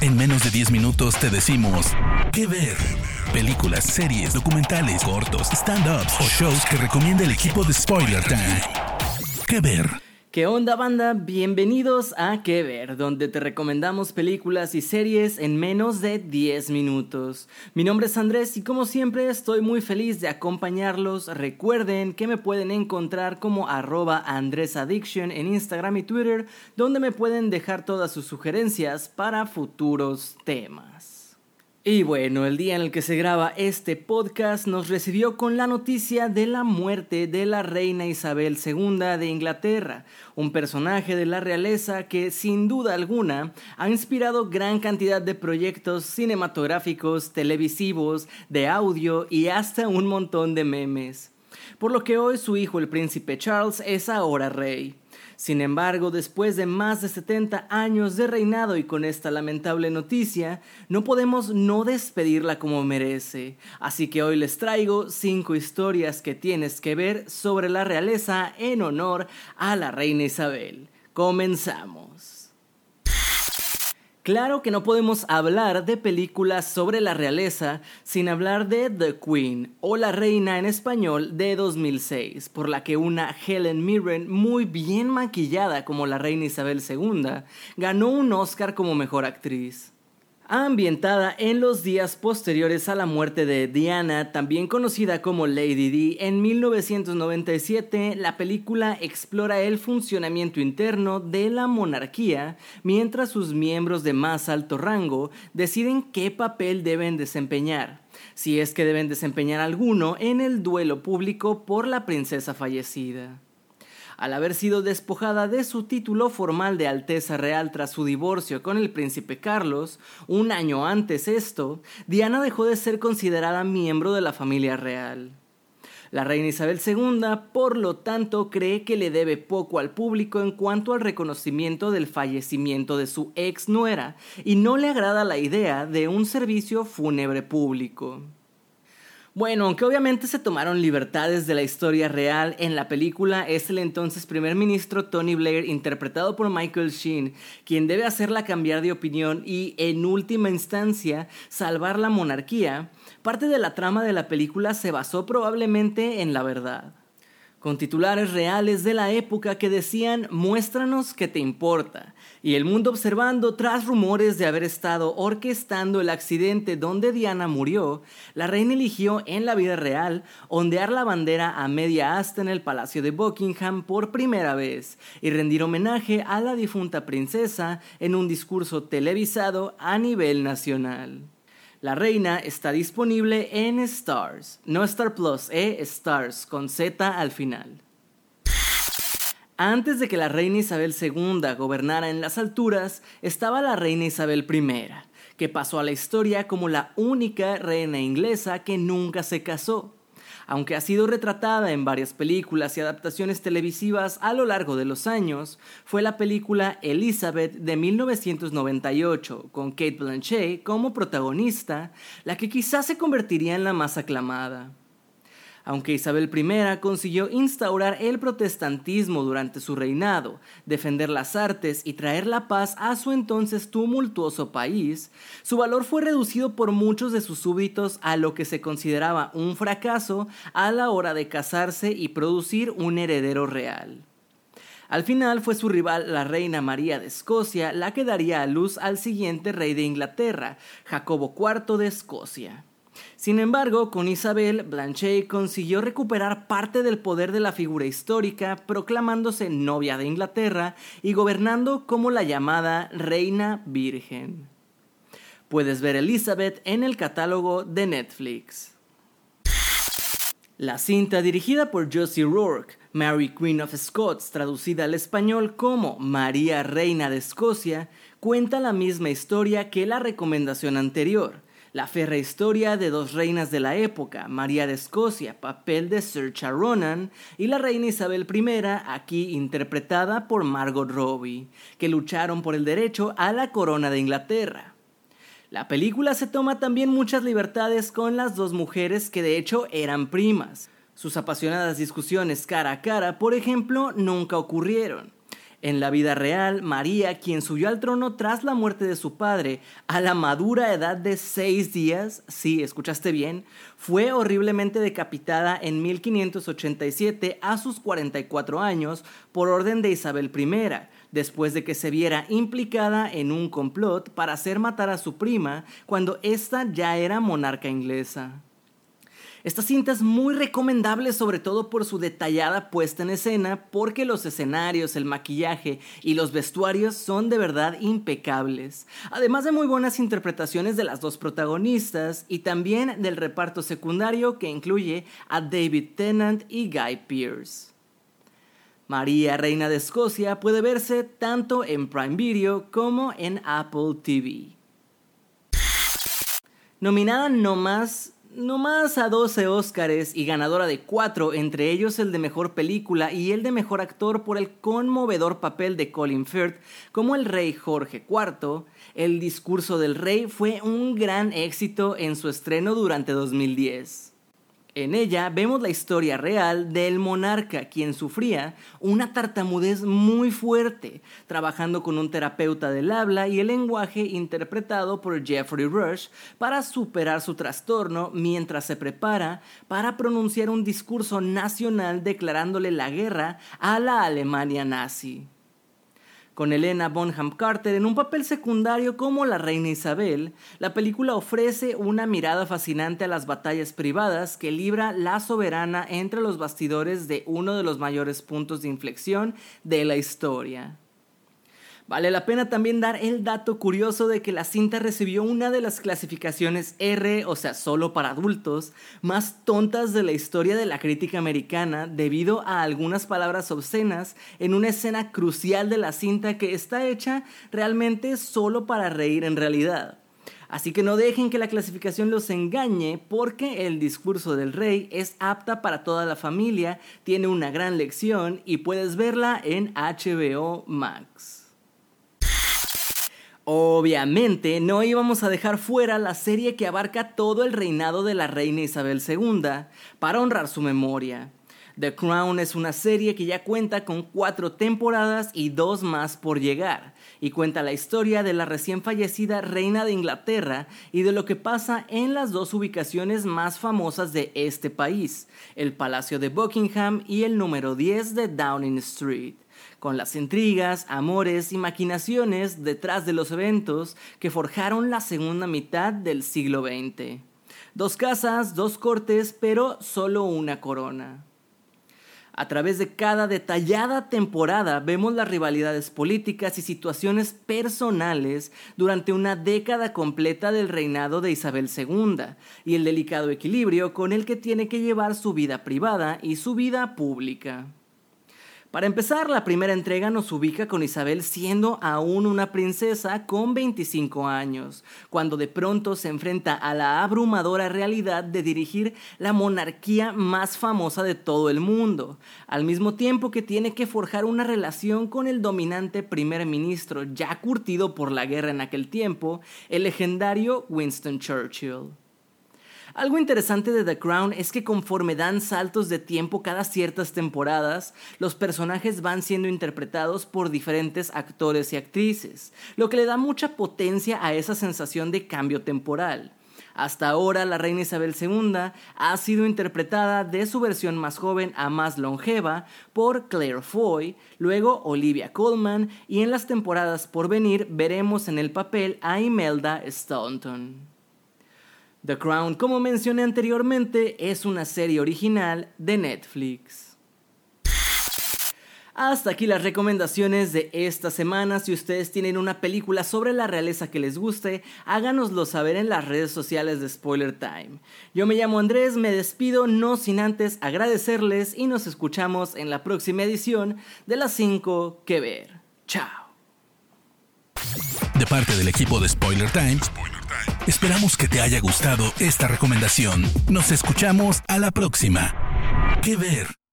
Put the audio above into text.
En menos de 10 minutos te decimos qué ver. Películas, series, documentales, cortos, stand-ups o shows que recomienda el equipo de Spoiler Time. ¿Qué ver? ¿Qué onda banda? Bienvenidos a Que Ver, donde te recomendamos películas y series en menos de 10 minutos. Mi nombre es Andrés y como siempre estoy muy feliz de acompañarlos. Recuerden que me pueden encontrar como arroba AndrésAddiction en Instagram y Twitter, donde me pueden dejar todas sus sugerencias para futuros temas. Y bueno, el día en el que se graba este podcast nos recibió con la noticia de la muerte de la reina Isabel II de Inglaterra, un personaje de la realeza que sin duda alguna ha inspirado gran cantidad de proyectos cinematográficos, televisivos, de audio y hasta un montón de memes. Por lo que hoy su hijo el príncipe Charles es ahora rey. Sin embargo, después de más de 70 años de reinado y con esta lamentable noticia, no podemos no despedirla como merece. Así que hoy les traigo 5 historias que tienes que ver sobre la realeza en honor a la reina Isabel. Comenzamos. Claro que no podemos hablar de películas sobre la realeza sin hablar de The Queen o La Reina en español de 2006, por la que una Helen Mirren muy bien maquillada como la Reina Isabel II ganó un Oscar como mejor actriz ambientada en los días posteriores a la muerte de Diana, también conocida como Lady Di, en 1997 la película explora el funcionamiento interno de la monarquía mientras sus miembros de más alto rango deciden qué papel deben desempeñar, si es que deben desempeñar alguno en el duelo público por la princesa fallecida. Al haber sido despojada de su título formal de Alteza Real tras su divorcio con el príncipe Carlos, un año antes esto, Diana dejó de ser considerada miembro de la familia real. La reina Isabel II, por lo tanto, cree que le debe poco al público en cuanto al reconocimiento del fallecimiento de su ex nuera y no le agrada la idea de un servicio fúnebre público. Bueno, aunque obviamente se tomaron libertades de la historia real, en la película es el entonces primer ministro Tony Blair, interpretado por Michael Sheen, quien debe hacerla cambiar de opinión y, en última instancia, salvar la monarquía. Parte de la trama de la película se basó probablemente en la verdad con titulares reales de la época que decían muéstranos que te importa, y el mundo observando tras rumores de haber estado orquestando el accidente donde Diana murió, la reina eligió en la vida real ondear la bandera a media asta en el Palacio de Buckingham por primera vez y rendir homenaje a la difunta princesa en un discurso televisado a nivel nacional. La Reina está disponible en Stars, no Star Plus, eh, Stars, con Z al final. Antes de que la reina Isabel II gobernara en las alturas, estaba la reina Isabel I, que pasó a la historia como la única reina inglesa que nunca se casó aunque ha sido retratada en varias películas y adaptaciones televisivas a lo largo de los años, fue la película Elizabeth de 1998, con Kate Blanchett como protagonista, la que quizás se convertiría en la más aclamada. Aunque Isabel I consiguió instaurar el protestantismo durante su reinado, defender las artes y traer la paz a su entonces tumultuoso país, su valor fue reducido por muchos de sus súbditos a lo que se consideraba un fracaso a la hora de casarse y producir un heredero real. Al final fue su rival, la reina María de Escocia, la que daría a luz al siguiente rey de Inglaterra, Jacobo IV de Escocia. Sin embargo, con Isabel, Blanchet consiguió recuperar parte del poder de la figura histórica, proclamándose novia de Inglaterra y gobernando como la llamada Reina Virgen. Puedes ver Elizabeth en el catálogo de Netflix. La cinta dirigida por Josie Rourke, Mary Queen of Scots, traducida al español como María Reina de Escocia, cuenta la misma historia que la recomendación anterior, la férrea historia de dos reinas de la época, María de Escocia, papel de Saoirse Ronan, y la reina Isabel I, aquí interpretada por Margot Robbie, que lucharon por el derecho a la corona de Inglaterra. La película se toma también muchas libertades con las dos mujeres que de hecho eran primas. Sus apasionadas discusiones cara a cara, por ejemplo, nunca ocurrieron. En la vida real, María, quien subió al trono tras la muerte de su padre a la madura edad de seis días, sí, escuchaste bien, fue horriblemente decapitada en 1587 a sus 44 años por orden de Isabel I, después de que se viera implicada en un complot para hacer matar a su prima cuando ésta ya era monarca inglesa. Esta cinta es muy recomendable sobre todo por su detallada puesta en escena porque los escenarios, el maquillaje y los vestuarios son de verdad impecables. Además de muy buenas interpretaciones de las dos protagonistas y también del reparto secundario que incluye a David Tennant y Guy Pearce. María, Reina de Escocia, puede verse tanto en Prime Video como en Apple TV. Nominada no más no más a 12 Óscares y ganadora de 4, entre ellos el de Mejor Película y el de Mejor Actor por el conmovedor papel de Colin Firth como el rey Jorge IV, el discurso del rey fue un gran éxito en su estreno durante 2010. En ella vemos la historia real del monarca, quien sufría una tartamudez muy fuerte, trabajando con un terapeuta del habla y el lenguaje interpretado por Jeffrey Rush para superar su trastorno mientras se prepara para pronunciar un discurso nacional declarándole la guerra a la Alemania nazi con Elena Bonham Carter en un papel secundario como la reina Isabel, la película ofrece una mirada fascinante a las batallas privadas que libra la soberana entre los bastidores de uno de los mayores puntos de inflexión de la historia. Vale la pena también dar el dato curioso de que la cinta recibió una de las clasificaciones R, o sea, solo para adultos, más tontas de la historia de la crítica americana debido a algunas palabras obscenas en una escena crucial de la cinta que está hecha realmente solo para reír en realidad. Así que no dejen que la clasificación los engañe porque el discurso del rey es apta para toda la familia, tiene una gran lección y puedes verla en HBO Max. Obviamente no íbamos a dejar fuera la serie que abarca todo el reinado de la reina Isabel II para honrar su memoria. The Crown es una serie que ya cuenta con cuatro temporadas y dos más por llegar, y cuenta la historia de la recién fallecida reina de Inglaterra y de lo que pasa en las dos ubicaciones más famosas de este país, el Palacio de Buckingham y el número 10 de Downing Street con las intrigas, amores y maquinaciones detrás de los eventos que forjaron la segunda mitad del siglo XX. Dos casas, dos cortes, pero solo una corona. A través de cada detallada temporada vemos las rivalidades políticas y situaciones personales durante una década completa del reinado de Isabel II y el delicado equilibrio con el que tiene que llevar su vida privada y su vida pública. Para empezar, la primera entrega nos ubica con Isabel siendo aún una princesa con 25 años, cuando de pronto se enfrenta a la abrumadora realidad de dirigir la monarquía más famosa de todo el mundo, al mismo tiempo que tiene que forjar una relación con el dominante primer ministro ya curtido por la guerra en aquel tiempo, el legendario Winston Churchill. Algo interesante de The Crown es que conforme dan saltos de tiempo cada ciertas temporadas, los personajes van siendo interpretados por diferentes actores y actrices, lo que le da mucha potencia a esa sensación de cambio temporal. Hasta ahora, la reina Isabel II ha sido interpretada de su versión más joven a más longeva por Claire Foy, luego Olivia Colman y en las temporadas por venir veremos en el papel a Imelda Staunton. The Crown, como mencioné anteriormente, es una serie original de Netflix. Hasta aquí las recomendaciones de esta semana. Si ustedes tienen una película sobre la realeza que les guste, háganoslo saber en las redes sociales de Spoiler Time. Yo me llamo Andrés, me despido no sin antes agradecerles y nos escuchamos en la próxima edición de las 5 que ver. Chao. De parte del equipo de Spoiler Time. Esperamos que te haya gustado esta recomendación. Nos escuchamos a la próxima. ¿Qué ver?